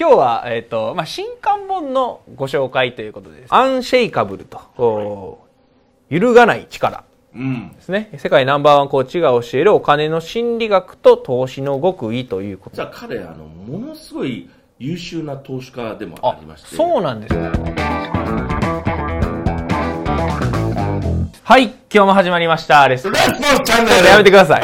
今日は、えっ、と、まあ、新刊本のご紹介ということです。アンシェイカブルと、こう揺るがない力うん。ですね。世界ナンバーワンコーチが教えるお金の心理学と投資の極意ということ実は彼、あの、ものすごい優秀な投資家でもありまして。そうなんですね。はい、今日も始まりました。レッスン。レッツのチャンネルやめてください。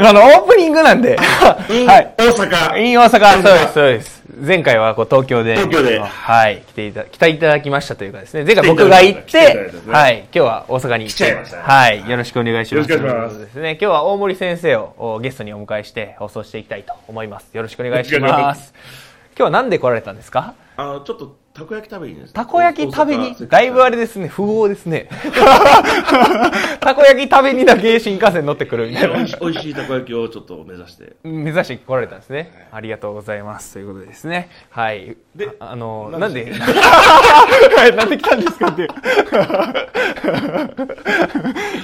あの、オープニングなんで。はい。大阪。イン大阪、そうです、そうです。前回はこう東京で。東京ではい。来ていた、来ていただきましたというかですね。前回僕が行っ来てはい。今日は大阪に来ちゃいましたねはい。よろしくお願いします。よろしくお願いしますでですね。今日は大森先生をおゲストにお迎えして放送していきたいと思います。よろしくお願いし。ます今日はなんで来られたんですか？あの、ちょっと、たこ焼き食べにたこ焼き食べに？だいぶあれですね、富豪ですね。たこ焼き食べにだけ新幹線乗ってくるみたいな美。味しいたこ焼きをちょっと目指して。目指して来られたんですね。ありがとうございます。ということでですね。はい。でああの、ななんんで なんで来たんですかって いう。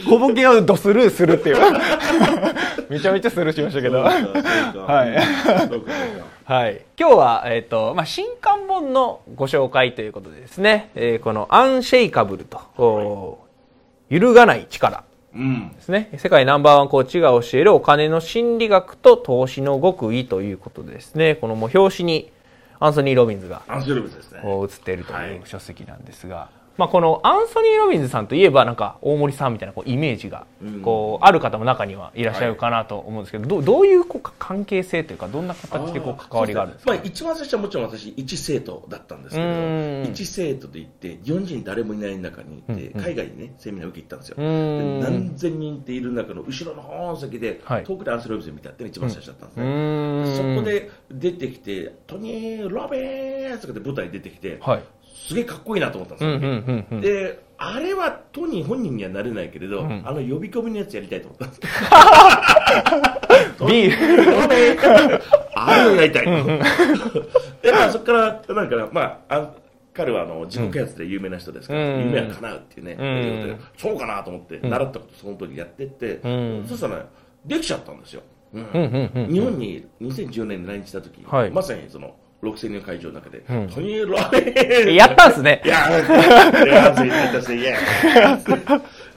小ボケをドスルーするっていう。めちゃめちゃスルーしましたけど。はいはい。今日は、えっ、と、まあ、新刊本のご紹介ということでですね、えーこのアンシェイカブルと、こう揺るがない力。うん。ですね。世界ナンバーワンコーチが教えるお金の心理学と投資の極意ということでですね、このもう表紙にアンソニー・ロビンズがアンセルブスですね。こう写っているとはいいう書籍なんですが、まあこのアンソニー・ロビンズさんといえばなんか大森さんみたいなこうイメージがうん。こうある方も中にはいらっしゃるかなと思うんですけど、どうどういうこう関係性というかどんな形でこう関わりがあるんですか？まあ、一番最初はもちろん私、一生徒だったんですけど、一生徒で行って、日本人誰もいない中に行って、海外にね、セミナー受け行ったんですよ。何千人っている中の後ろの方の席で、はい。遠くでアンセル・ロビンズ見たっていうのが一番最初だったんですうね。ん。そこで出てきて、トニー・ロビンズとかで舞台に出てきて、はいすげえかっこいいなと思ったんですよ。うんうんうんうん。で、あれはトニー本人にはなれないけれど、ん。あの呼び込みのやつやりたいと思ったんです。ビール。あれをやりたいと。で、まあそこから、なんかな、まあ、あ彼はあの自己啓発で有名な人ですから、うん。夢は叶うっていうね、ん。英語でそうかなと思って、習ったことその時やってって、ん。そしたら、ね、できちゃったんですよ。うん。うんうんうん。日本に2010年に来日した時、はい。まさにその6000人の会場の中で、んトニー・ロビンやったんですね いや、いや、そう言ったし、いや。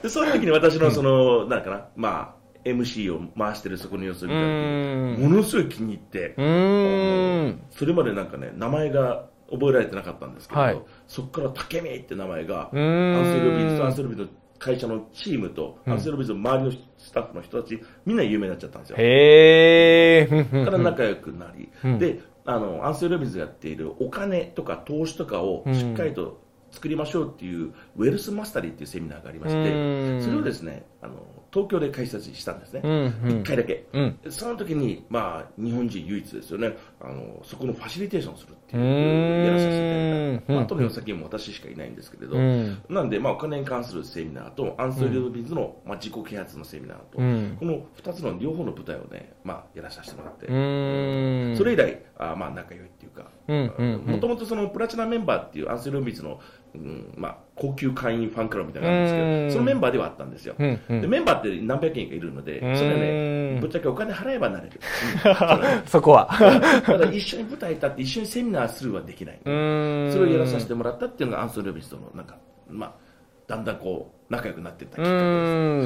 で、その時に私のその、なんかな、まあ、MC を回してるそこの様子を見たものすごい気に入ってそれまでなんかね、名前が覚えられてなかったんですけど、はいそこから竹見って名前が、アンセル・ロビンズとアンセル・ロビンズの会社のチームと、アンセル・ロビンズの周りのスタッフの人たち、みんな有名になっちゃったんですよ。へから仲良くなり、うんであのアンソニー・ロビンズがやっているお金とか投資とかをしっかりと作りましょうっていう、 Wealth Mastery っていうセミナーがありましうん。てそれをですねあの東京で開催したんですね、うんうん。1回だけ、うん。その時に、まあ、日本人唯一ですよねあのそこのファシリテーションするっていうやらさせていただいた、まあ、うん後にも先にも私しかいないんですけれど、うん。なんで、まあ、お金に関するセミナーとアンソニー・ロビンズの、まあ、自己啓発のセミナーと、うん。この2つの両方の舞台をね、まあ、やらさせてもらって、うーん。それ以来、あまあ仲良いっていうか、もともとそのプラチナメンバーっていうアンソニー・ロビンズの、うんまあ、高級会員ファンクラブみたいなのがあるんですうん。けど、そのメンバーではあったんですよ。うんうん。でメンバーって何百人かいるので、うん。それはね、ぶっちゃけお金払えばなれる。うんそそこは。ただ一緒に舞台立って一緒にセミナーするはできない。それをやらさせてもらったっていうのがアンソニー・ロビンズとのなんか、まあ、だんだんこう仲良くなっていったきっかけです。ー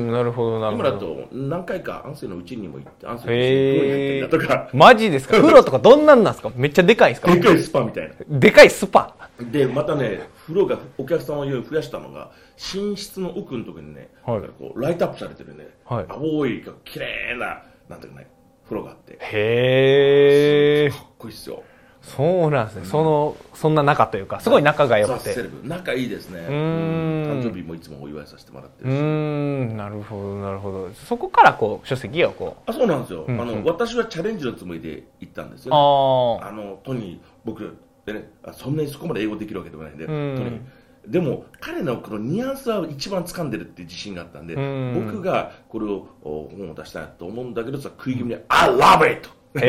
ん、なるほど、なる今ほど。だと何回かアンソニーのうちにも行って、アンソニーのうちに風呂に入ったりだとか、マジですか？風呂とかどんなんなんですか？めっちゃでかいんですか？でかいスパみたいな。でかいスパ。でまたね風呂がお客様用に増やしたのが寝室の奥のところにね、はいこうライトアップされてるね、はい青い綺麗ななんていうかね風呂があって。かへえ。っこいいっすよ。そうなんですね。その、そんな仲というか、すごい仲が良くて。仲いいですね。誕生日もいつもお祝いさせてもらってるし、ん、なるほど、なるほど。そこからこう、書籍をこう。あそうなんですよ、うんあの私はチャレンジのつもりで行ったんですよ、ああ。あのトニー僕でねあそんなにそこまで英語できるわけでもないんで、うん。トニーでも彼のこのニュアンスは一番掴んでるっていう自信があったんで、うん僕がこれをお本を出したいと思うんだけどさ食い気味に「I love it!」へ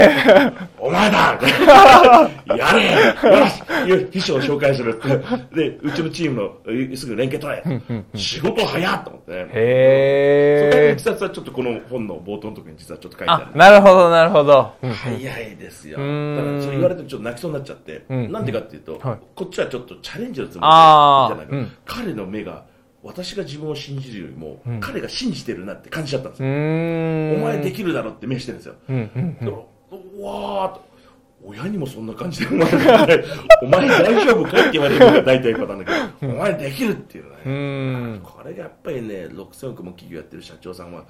え。お前だ。やれ。よし。秘書を紹介する。って。で、うちのチームのすぐ連携取れ。仕事早っと思って。ね。へえ。いき。さつはちょっとこの本の冒頭のところに実はちょっと書いてある。あ、なるほど、なるほど。うん早いですよ。だん。からそう言われてちょっと泣きそうになっちゃって、ん。なんでかっていうと、はい。こっちはちょっとチャレンジのつもりであー。言ったんだけど、うん彼の目が私が自分を信じるよりも、彼が信じてるなって感じちゃったんですうよ。お前できるだろって目してるんですよ。うんうんだからうわーっと親にもそんな感じでお前 お前大丈夫かって言われるのが大体パターンだけど、お前できるっていうのね。う。これがやっぱりね、6000億も企業やってる社長さんは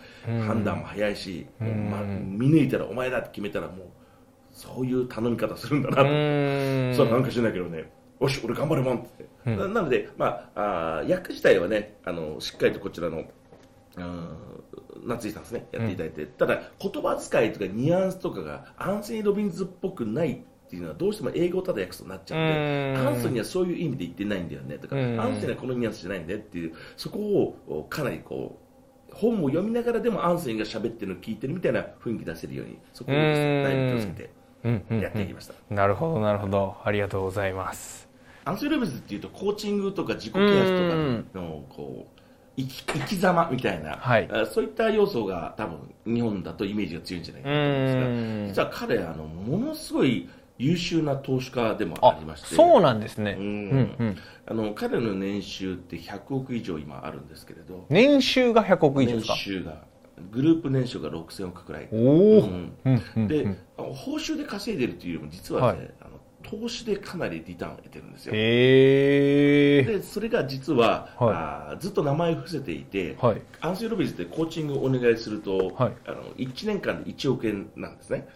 判断も早いし、もうま見抜いたらお前だって決めたらもう、そういう頼み方するんだなうと。そうなんか知らないけどね、よし、俺頑張るもん。って言って、ななので、まあ、あー役自体はねあの、しっかりとこちらの、うん夏井さんですね、やっていただいて、ただ、言葉遣いとかニュアンスとかがアンソニー・ロビンズっぽくないっていうのは、どうしても英語をただ訳すとなっちゃうんで、うん。アンソニーはそういう意味で言ってないんだよねとか、うん。アンソニーはこのニュアンスじゃないんだよっていう、そこをおかなりこう、本を読みながらでもアンソニーが喋ってるのを聞いてるみたいな雰囲気出せるように、そこをですねだいぶ気をつけてうん。うん。やっていきました。なるほど、なるほど。ありがとうございます。アンソニー・ロビンズっていうとコーチングとか自己啓発とかのこう生き生き様みたいな、はい。あそういった要素が多分日本だとイメージが強いんじゃないかと思うんですがうん。実は彼あのものすごい優秀な投資家でもあありまして。そうなんですね。ううんんうん。あの彼の年収って100億以上今あるんですけれど。年収が100億以上で年すか？収がグループ年収が6000億くらい。おお、うん。うんうんで、報酬で稼いでるというよりも実はね、はい。あの投資でかなりリターンを得てるんですよへえ。でそれが実は、はいあーずっと名前を伏せていて、はい。アンソニー・ロビンズってコーチングをお願いすると、はいあの1年間で1億円なんですね。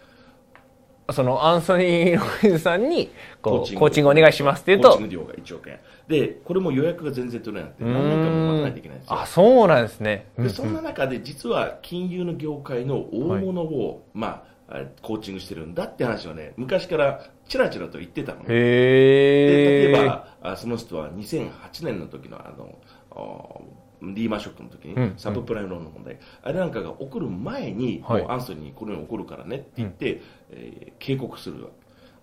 そのアンソニー・ロビンズさんにコーチングおを願いしますって言うとコーチング料が1億円。で、これも予約が全然取れなくて、何年間も待たないといけないんですよ。あそうなんですね。うんでそんな中で実は金融の業界の大物を、まあ、あコーチングしてるんだって話はね、昔からちらちらと言ってたのね。で。例えばあその人は2008年の時のあのあリーマンショックの時に、うんサブプライムローンの問題、あれなんかが起こる前に、はい。アンソニーにこのように起こるからねって言って、えー警告するわ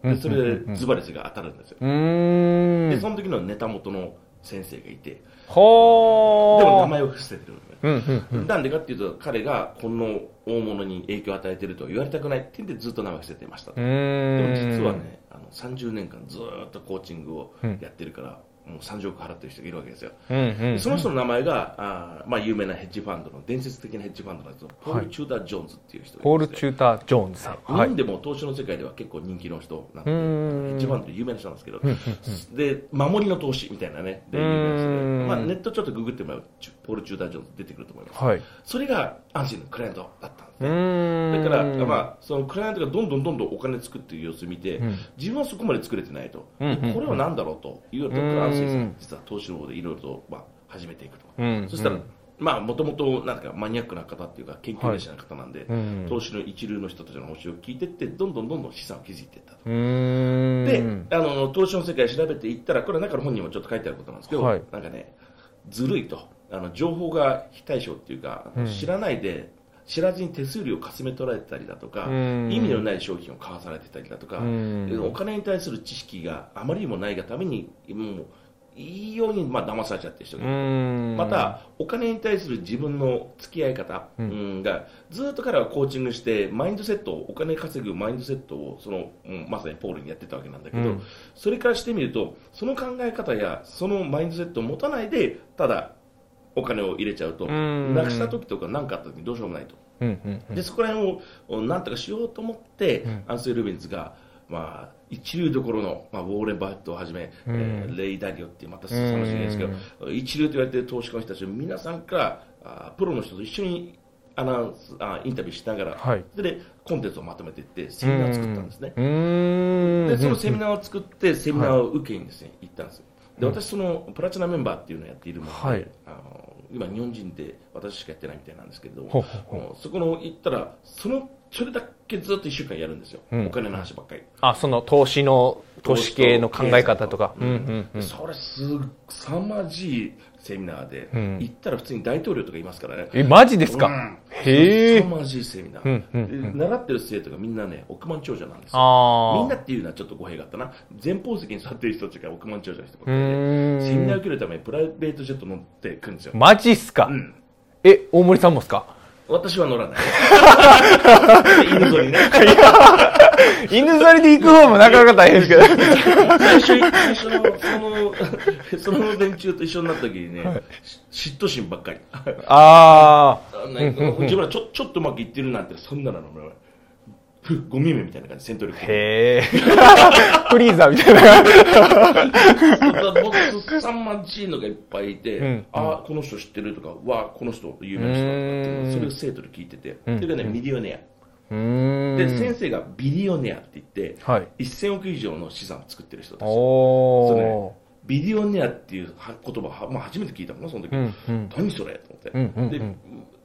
でそれでズバリスが当たるんですよ、うーん。でその時のネタ元の先生がいてほー。でも名前を伏せてるのねうんうんうん。なんでかっていうと彼がこの大物に影響を与えてるとは言われたくないって言ってずっと名前を伏せてましたで。も実はね、あの30年間ずーっとコーチングをやってるから、もう30億払ってる人がいるわけですよ。うんうん。その人の名前が、あーまあ、有名なヘッジファンドの伝説的なヘッジファンドなんですけど、ポール・チューダー・ジョーンズっていう人ポール・チューター・ジョーンズさん。日本でも投資の世界では結構人気の人なんで、ヘんッジファンドで有名な人なんですけど、で、守りの投資みたいなね、で有名でうんまあ、ネットちょっとググってもらうとポール・チューダー・ジョーンズ出てくると思います。はい。それがアンシーのクライアントだったんだから、まあ、そのクライアントがどんどんどんどんお金作っている様子を見て、ん。自分はそこまで作れてないと、うんでこれは何だろうと。いうと、うんアンセイさん、実は投資の方でいろいろと、まあ、始めていくと、うんそしたらうん、まあ、もともとなんかマニアックな方っていうか、研究熱心な方なんで、うん。投資の一流の人たちの話を聞いていって、どんどんどんどん資産を築いていったと。で、あの投資の世界調べていったら、これ、中の本にもちょっと書いてあることなんですけど、はい。なんかね、ずるいと、あの情報が非対称っていうか、あの知らないで、知らずに手数料をかすめ取られてたりだとか、うん意味のない商品を買わされてたりだとか、お金に対する知識があまりにもないがために、もういいようにまあ騙されちゃってる人がいる。うん。また、お金に対する自分の付き合い方、うんが、ずっと彼はコーチングして、マインドセットを、お金稼ぐマインドセットを、その、うんまさにポールにやってたわけなんだけど、うんそれからしてみると、その考え方や、そのマインドセットを持たないで、ただ、お金を入れちゃうと、んなくした時とか何かあった時にどうしようもないと。うんうんで、そこら辺をなんとかしようと思って、アンセル・ルビンズが、まあ、一流どころの、まあ、ウォーレン・バフェットをはじめ、えーレイ・ダリオっていう、また楽しみですけど、一流と言われてる投資家の人たちを皆さんから、あプロの人と一緒にアナウンスあインタビューしながら、はいそれでコンテンツをまとめていって、セミナーを作ったんですね。うーん。で、そのセミナーを作って、セミナーを受けにですね、行ったんですよ。で、私、その、プラチナメンバーっていうのをやっているもので、はい。あの今、日本人で私しかやってないみたいなんですけれども、そこの行ったら、その、それだけずっと1週間やるんですよ。うん。お金の話ばっかり。あ、その投資の投資系の考え方とか。うんうんうん。それすさまじいセミナーで、ん。行ったら普通に大統領とかいますからね。え、マジですか、うん。へえ。凄。まじいセミナー、うんうんで習ってる生徒がみんなね億万長者なんですよ。ああ。みんなっていうのはちょっと語弊があったな。前方席に座ってる人たちが億万長者の人ばっかでセミナーを受けるためにプライベートジェット乗ってくるんですよ、マジっすか、うん、え、大森さんもっすか？私は乗らない。犬ぞりね。犬ぞりで行く方もなかなか大変ですけど。最初最初のそのその連中と一緒になった時にね、し嫉妬心ばっかり。ああなんか自分らちょちょっとうまくいってるなんてそんなのゴミ目みたいな感じ戦闘力あ。へえ。フリーザみたいな。僕すさまじいのがいっぱいいて、うんああこの人知ってるとかわあこの人有名な人だっていうのそれを生徒で聞いてて、んそれがねミリオネア、ん。で先生がビリオネアって言って、はい。1000億以上の資産を作ってる人たち。それねビリオネアっていうは言葉は、まあ、初めて聞いたもんなその時、うんうん何それと思って、うんうんうんで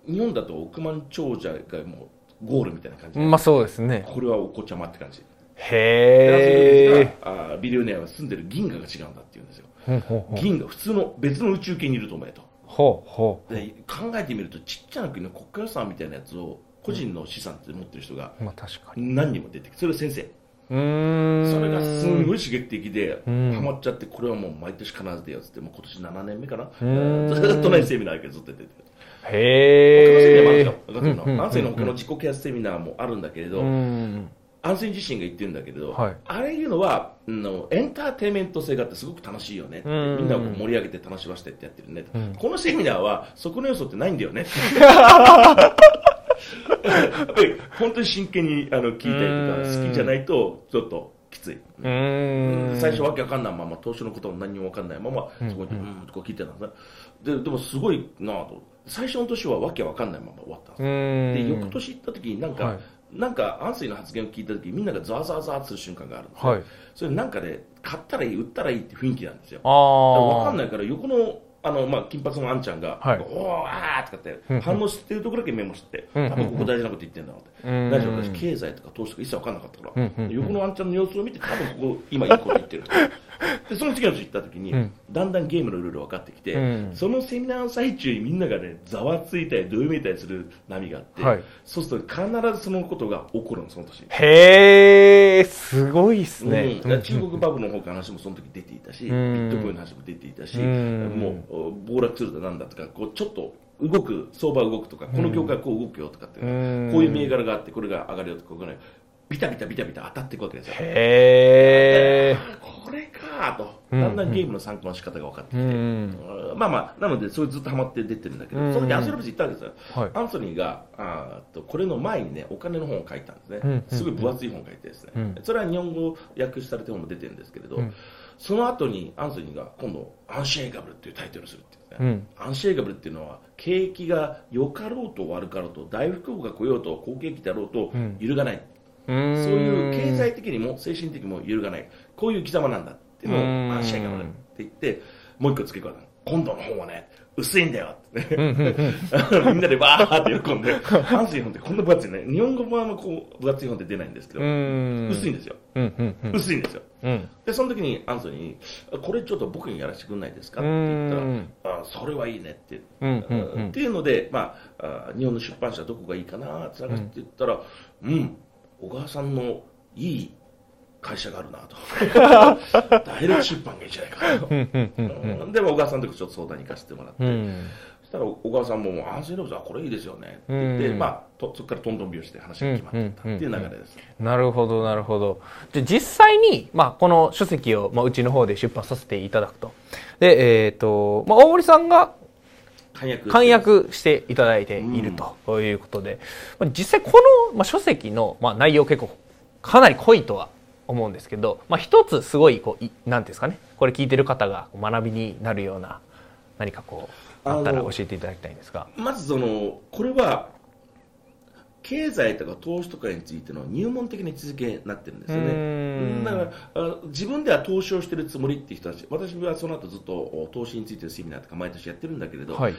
日本だと億万長者がもうゴールみたいな感じで、まあそうですね。これはお子ちゃまって感じへえ。ビリオネアは住んでる銀河が違うんだって言うんですよ銀河普通の別の宇宙系にいると思えとほうほで考えてみるとちっちゃな国の国家予算みたいなやつを個人の資産って持ってる人がう。まあ確かに。何人も出てきてそれが先生うーん。それがすんごい刺激的でんハマっちゃってこれはもう毎年必ず出ようってもう今年7年目かなんずっとねセミナーけどずっと出てる他のセミナー。もあるんへえですよ。他のセミナーアンセイの他の自己啓発セミナーもあるんだけれど、うん。アンセイ自身が言ってるんだけれど、はい。あれいうのは、うんのエンターテインメント性があってすごく楽しいよねみんなを盛り上げて楽しませてってやってるね、このセミナーはそこの要素ってないんだよね。本当に真剣にあの聞いたりとか好きじゃないとちょっときつい。最初わけわかんないまま投資のことも何にもわかんないままそこにうんと聞いてたんですね。ででもすごいなぁと最初の年はわけわかんないまま終わったんです。で翌年行った時になんか、はい。なんかアンスイの発言を聞いた時みんながザワザワザワする瞬間があるんですよ、はい。それなんかね買ったらいい売ったらいいって雰囲気なんですよ。ああ。わかんないから横のあの、まあ、金髪のあんちゃんが、はい。おーあーとかって反応してるところだけメモして、うん。多分ここ大事なこと言ってんだろうって、うん。大丈夫私経済とか投資とか一切わかんなかったから、うん。うん。横のあんちゃんの様子を見て多分ここ今いいこと言ってるでその次の年行った時に、ん。だんだんゲームのルール分かってきて、うん。そのセミナーの最中にみんながねざわついたりどよめいたりする波があって、はい。そうすると必ずそのことが起こるのその年へえ、すごいっすね。うん。中国バブルの方から話もその時出ていたし、ビん。ットコインの話も出ていたし、うん。もう暴落するとなんだとかこうちょっと動く相場動くとかこの業界はこう動くよとかって、うん。こういう銘柄があってこれが上がるよとかこうねビタビタビタビタ当たっていくわけですよ。へえ。これかと。うんだんだんゲームの参考の仕方が分かってきて、うん。まあまあなのでそれずっとハマって出てるんだけど、うん。その時アンソロビス行ったわけですよ、はい。アンソニーがあーとこれの前にねお金の本を書いたんですね、うんすごい分厚い本を書いてですね、うん。それは日本語訳されて本も出てるんですけれど、うん。その後にアンソニーが今度アンシェイガブルっていうタイトルをするっていうんですね、うん。アンシェイガブルっていうのは景気が良かろうと悪かろうと大不況が来ようと好景気だろうとうん。揺るがない、そういそう経済的にも精神的にも揺るがない。こういう生き様なんだっていうのをうん。アンシェイガブルって言ってもう一個付け加えたの。今度の本はね薄いんだよって。ね みんなでバーって喜んでアンスイ本ってこんな分厚いね。日本語版はこう分厚い本って出ないんですけどうん。薄いんですよ。薄いんですよ。うん。でその時にアンソニーにこれちょっと僕にやらせてくれないですか？って言うんったらあそれはいいねって。っていうので、まあ、あ日本の出版社どこがいいかなって探して言ったら、うん、小川さんのいい会社があるなと。ダイレクト出版がいいじゃないかと。うんでも小川さんとちょっと相談に行かせてもらって、うん。そしたら小川さんももう安静ロブはこれいいですよねって言って、うんまあ、とそこからトントン拍子で話が決まっていったっていう流れです。なるほど、なるほど。じゃあ実際に、まあ、この書籍を、まあ、うちの方で出版させていただくと。で、えっ、と、まあ、大森さんが簡約していただいているということで、まあ、実際この、まあ、書籍の、まあ、内容結構かなり濃いとは思うんですけど、まあ、一つすごいこういなんていうんですかね。これ聞いてる方が学びになるような何かこうあったら教えていただきたいんですが。まずそのこれは経済とか投資とかについての入門的な位置づけになってるんですよねんだからあ自分では投資をしてるつもりっていう人たち私はその後ずっとお投資についてのセミナーとか毎年やってるんだけれど、はい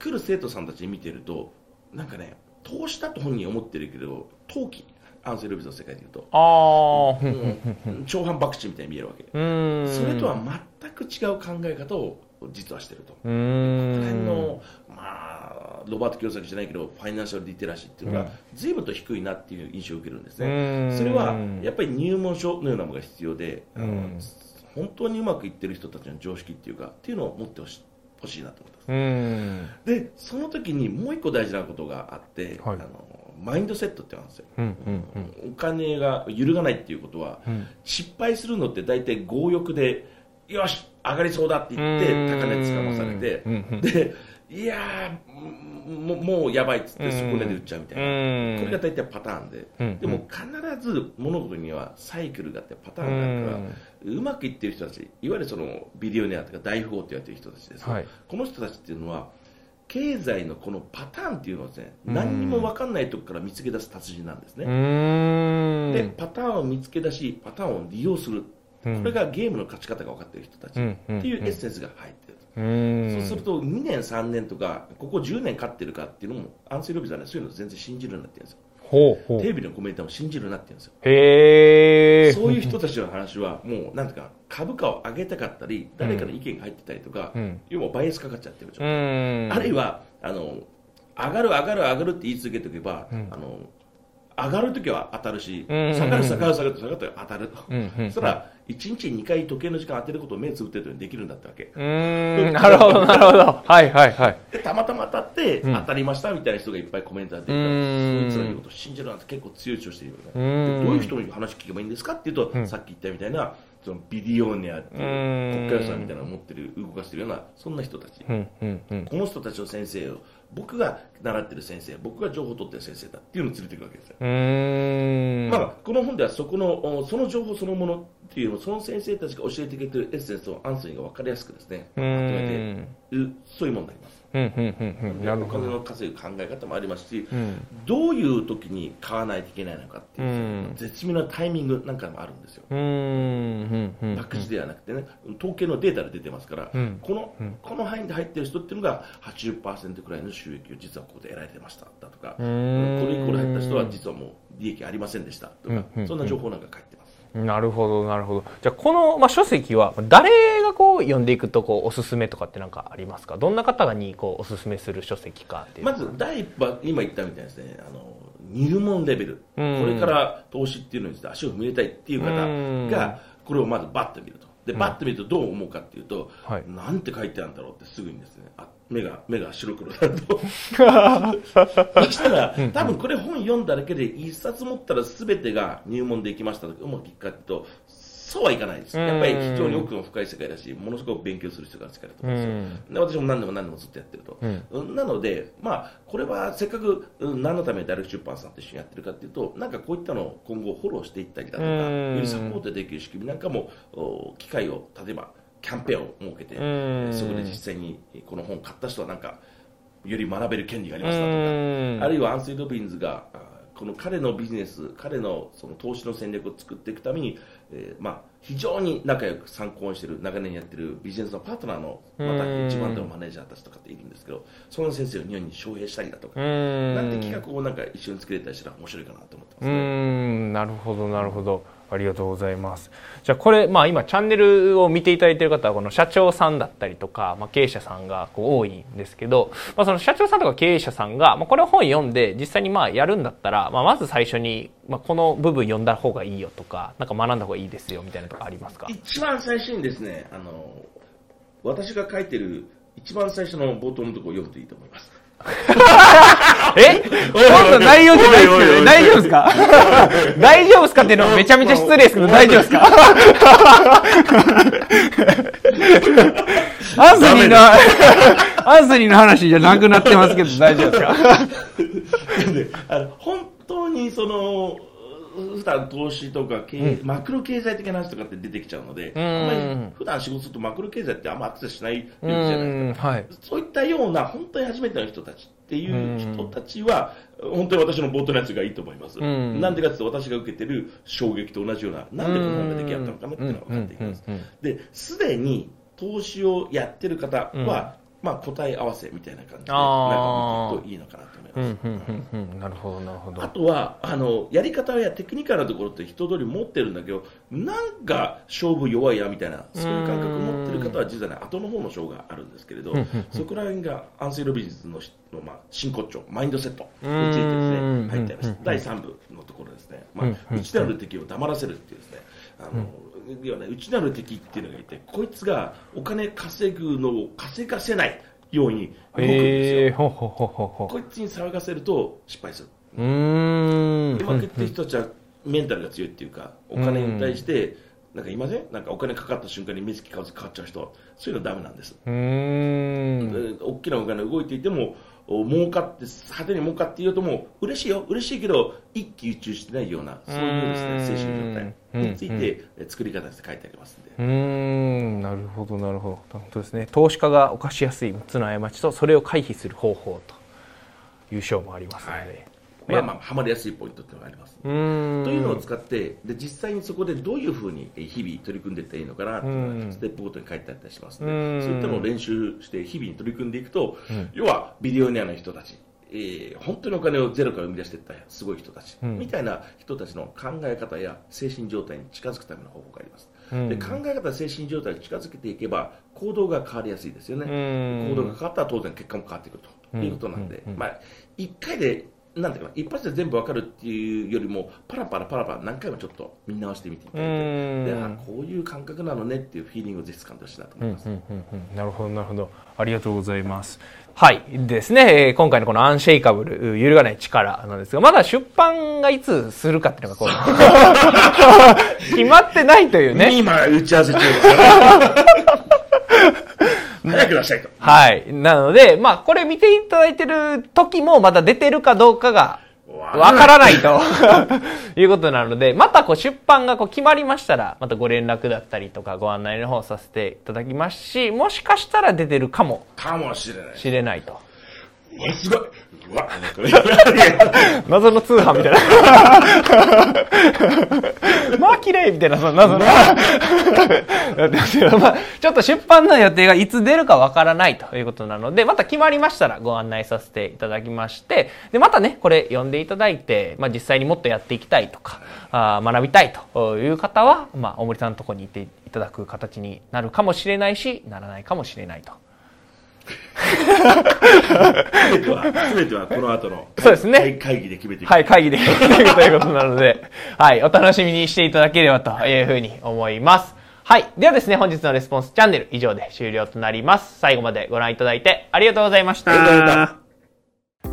来る生徒さんたちに見てるとなんかね投資だと本人は思ってるけど投機アンセル・ビズの世界でいうと、あんうん超反博打みたいに見えるわけ、うん。それとは全く違う考え方を実はしてると。うこの辺ん。の、まあ、ロバート清崎じゃないけど、ファイナンシャルリテラシーっていうのうんが、随分と低いなっていう印象を受けるんですうね。んそれは、やっぱり入門書のようなものが必要で、あのうん本当にうまくいってる人たちの常識っていうか、っていうのを持ってほしいなと思ってます。うん。で、その時にもう一個大事なことがあって、はいあのマインドセットってあるんですよ。うん。うん。お金が揺るがないっていうことは、うん。失敗するのって大体強欲で、よし、上がりそうだって言って、高値つかまされて、うんうんで、いやーもう、もうやばいっつって、うんそこで売っちゃうみたいな。うん。これが大体パターンで、うんでも必ず物事にはサイクルがあってパターンがあるから、うまくいってる人たち、いわゆるそのビデオネアとか大富豪って言われてる人たちですよ、はいこの人たちっていうのは、経済のこのパターンっていうのはですね、うん何にも分かんないとこから見つけ出す達人なんですね。うん。で、パターンを見つけ出し、パターンを利用する。うんこれがゲームの勝ち方が分かっている人たちうんっていうエッセンスが入ってる。うん。そうすると2年、3年とか、ここ10年勝ってるかっていうのも、アンセロビザはね、そういうの全然信じるようになってるんですよ。ほうほう。テレビのコメントも信じるようになってるんですよ。へえ。そういう人たちの話は、もう、なんていうか、株価を上げたかったり、誰かの意見が入ってたりとか、うん要はバイアスかかっちゃってる状う態。ん。あるいは、あの、上がる上がる上がるって言い続けておけば、うんあの、上がるときは当たるし、うん下がる下がる下がると下がると当たると。うんうんそしたら、1日2回時計の時間当てることを目つぶってるようにできるんだったわけ。うーん。なるほど、なるほど。はいはいはい。でたまたま当たってうん当たりましたみたいな人がいっぱいコメントが出てるから、うんそいつらの言うことを信じるなんて結構強い主張してるよね。うんでどういう人の話聞けばいいんですかっていうと、うんさっき言ったみたいな、そのビデオネアっていううん国家予算みたいなのを持ってる、動かしてるような、そんな人たち。うんうんうん。この人たちの先生を、僕が習ってる先生、僕が情報を取ってる先生だっていうのを連れていくわけですよ。まあ、この本ではそこの、おその情報そのものっていうのを、その先生たちが教えてくれてるエッセンスをアンソニーが分かりやすくですね、うまとめ。てる、そういうものになります。うんうんうんうん。なるお。金の稼ぐ考え方もありますし、うん。どういう時に買わないといけないのかっていう、うん絶妙なタイミングなんかもあるんですよ。博打ではなくてね、統計のデータで出てますから、うんこのうんこの範囲で入ってる人っていうのが80%くらいの収益を実はここで得られてましただとか、これ以降で入った人は実はもう利益ありませんでしたとか、そんな情報なんか書いてます。なるほど、なるほど。じゃあ、この、まあ、書籍は、誰がこう、読んでいくと、こう、おすすめとかってなんかありますか？どんな方がに、こう、おすすめする書籍かっていう。まず第一歩は今言ったみたいですね、あの入門レベル、うんこれから投資っていうのに足を踏み入れたいっていう方が、これをまずバッと見ると。で、バッと見るとどう思うかっていうと、はいなんて書いてあるんだろうってすぐにですね、あ目が、目が白黒だと。そしたら、多分これ本読んだだけで一冊持ったら全てが入門できましたとか、うまくいくかっていうと、そうはいかないです。やっぱり非常に奥の深い世界だし、ものすごく勉強する必要がある世界だと思うんですよ。で私も何でも何でもずっとやってると。うんなので、まあ、これはせっかくうん何のために大学出版さんと一緒にやってるかっていうと、なんかこういったのを今後フォローしていったりだとか、うんよりサポートできる仕組みなんかも、お機会を、例えばキャンペーンを設けて、うんそこで実際にこの本を買った人はなんか、より学べる権利がありましたとか、うんあるいはアンスリー・ロビンズが、あこの彼のビジネス、彼のその投資の戦略を作っていくために、えーまあ、非常に仲良く参考にしている、長年やってるビジネスのパートナーの、またうん一番手のマネージャーたちとかっているんですけど、その先生を日本に招聘したりだとか、うん。なんて企画をなんか一緒に作れたりしたら面白いかなと思ってますうね。ん、なるほど、なるほど。ありがとうございます。じゃあこれ、まあ今チャンネルを見ていただいている方はこの社長さんだったりとか、まあ経営者さんがこう多いんですけど、まあその社長さんとか経営者さんが、まあこれを本読んで実際にまあやるんだったら、まあまず最初に、まあこの部分読んだ方がいいよとか、なんか学んだ方がいいですよみたいなとかありますか？一番最初にですね、あの、私が書いてる一番最初の冒頭のところを読むといいと思います。え？今度内容じゃないですけど、大丈夫ですか大丈夫ですかっていうのはめちゃめちゃ失礼ですけど、大丈夫ですかアンソニーの、アンソニーの話じゃなくなってますけど、大丈夫ですか本当にその普段投資とか経営、マクロ経済的な話とかって出てきちゃうので、ん。あんまり普段仕事するとマクロ経済ってあんまアクセスしないじゃないですか。ん、はい。そういったような本当に初めての人たちっていう人たちは、本当に私の冒頭のやつがいいと思います。ん。なんでかっていうと私が受けてる衝撃と同じような、なんでこの本が出来上がったのかなっていうのが分かっていきます。うん。うん。うん。で、すでに投資をやってる方は、まあ、答え合わせみたいな感じで、なんかいいいのかなと思います。うんうんうんうん。なるほどなるほど。あとはあのやり方やテクニカルなところって人通り持ってるんだけどなんか勝負弱いやみたいなそういう感覚持ってる方は実はね後の方の章があるんですけれどそこら辺がアンセイロビジネスのの、まあ、真骨頂マインドセットにうん。ついてですね入っていまうんす第3部のところですね、まあ内なる敵を黙らせるっていうですねあの、要はね内なる敵っていうのがいてこいつがお金稼ぐのを稼がせないように動くんですよ。こいつに騒がせると失敗する。うまくいってる人たちはメンタルが強いっていうか、お金に対して、なんかいません？なんかお金かかった瞬間に目つき変わっちゃう人、そういうのはダメなんです。うーん。で大きなお金動いていても、お儲かって、派手に儲かっていようとも、嬉しいよ、嬉しいけど、一喜一憂してないような、そういうですね、精神状態について、え作り方で書いてありますんで。うーんなるほどなるほど。本当ですね。投資家が犯しやすい6つの過ちとそれを回避する方法という章もありますので、まあまあ、はまりやすいポイントっていうのがあります。うーん。というのを使ってで実際にそこでどういうふうにえ日々取り組んでいったらいいのかなっていうのうん。がステップごとに書いてあったりしますので、うん。そういったのを練習して日々に取り組んでいくと、うん。要はビデオニアの人たち、えー本当にお金をゼロから生み出していったすごい人たち、うん。みたいな人たちの考え方や精神状態に近づくための方法があります、うん。で考え方精神状態に近づけていけば行動が変わりやすいですよね、うん。行動が変わったら当然結果も変わってくると。いうことなんで、まあ、1回でなんていうかな一発で全部わかるっていうよりもパラパラパラパラ何回もちょっと見直してみていただいて。うん。であこういう感覚なのねっていうフィーリングをぜひ掴んでほしいなと思います、うん。うん。うん。うん。なるほどなるほど。ありがとうございますはい。ですね、えー今回のこのアンシェイカブル揺るがない力なんですがまだ出版がいつするかっていうのがこう 決まってないというね。今打ち合わせ中ですから 早く出したいと。はい。なのでまあこれ見ていただいてる時もまだ出てるかどうかがわからないと。いうことなので、またこう出版がこう決まりましたら、またご連絡だったりとかご案内の方させていただきますし、もしかしたら出てるかも。かもしれない。しれないと。すごい。うわ謎の通販みたいな。まあ綺麗みたいな、その謎の。まあ、ちょっと出版の予定がいつ出るかわからないということなので、また決まりましたらご案内させていただきまして、で、またね、これ読んでいただいて、まあ実際にもっとやっていきたいとか、あ学びたいという方は、まあ、大森さんのところに行っていただく形になるかもしれないし、ならないかもしれないと。全ては全てはこの後のそうですね会会議で決めていくはい、会議でやっていくということなので、はい、お楽しみにしていただければというふうに思います。はい。ではですね、本日のレスポンスチャンネル以上で終了となります。最後までご覧いただいてありがとうございました。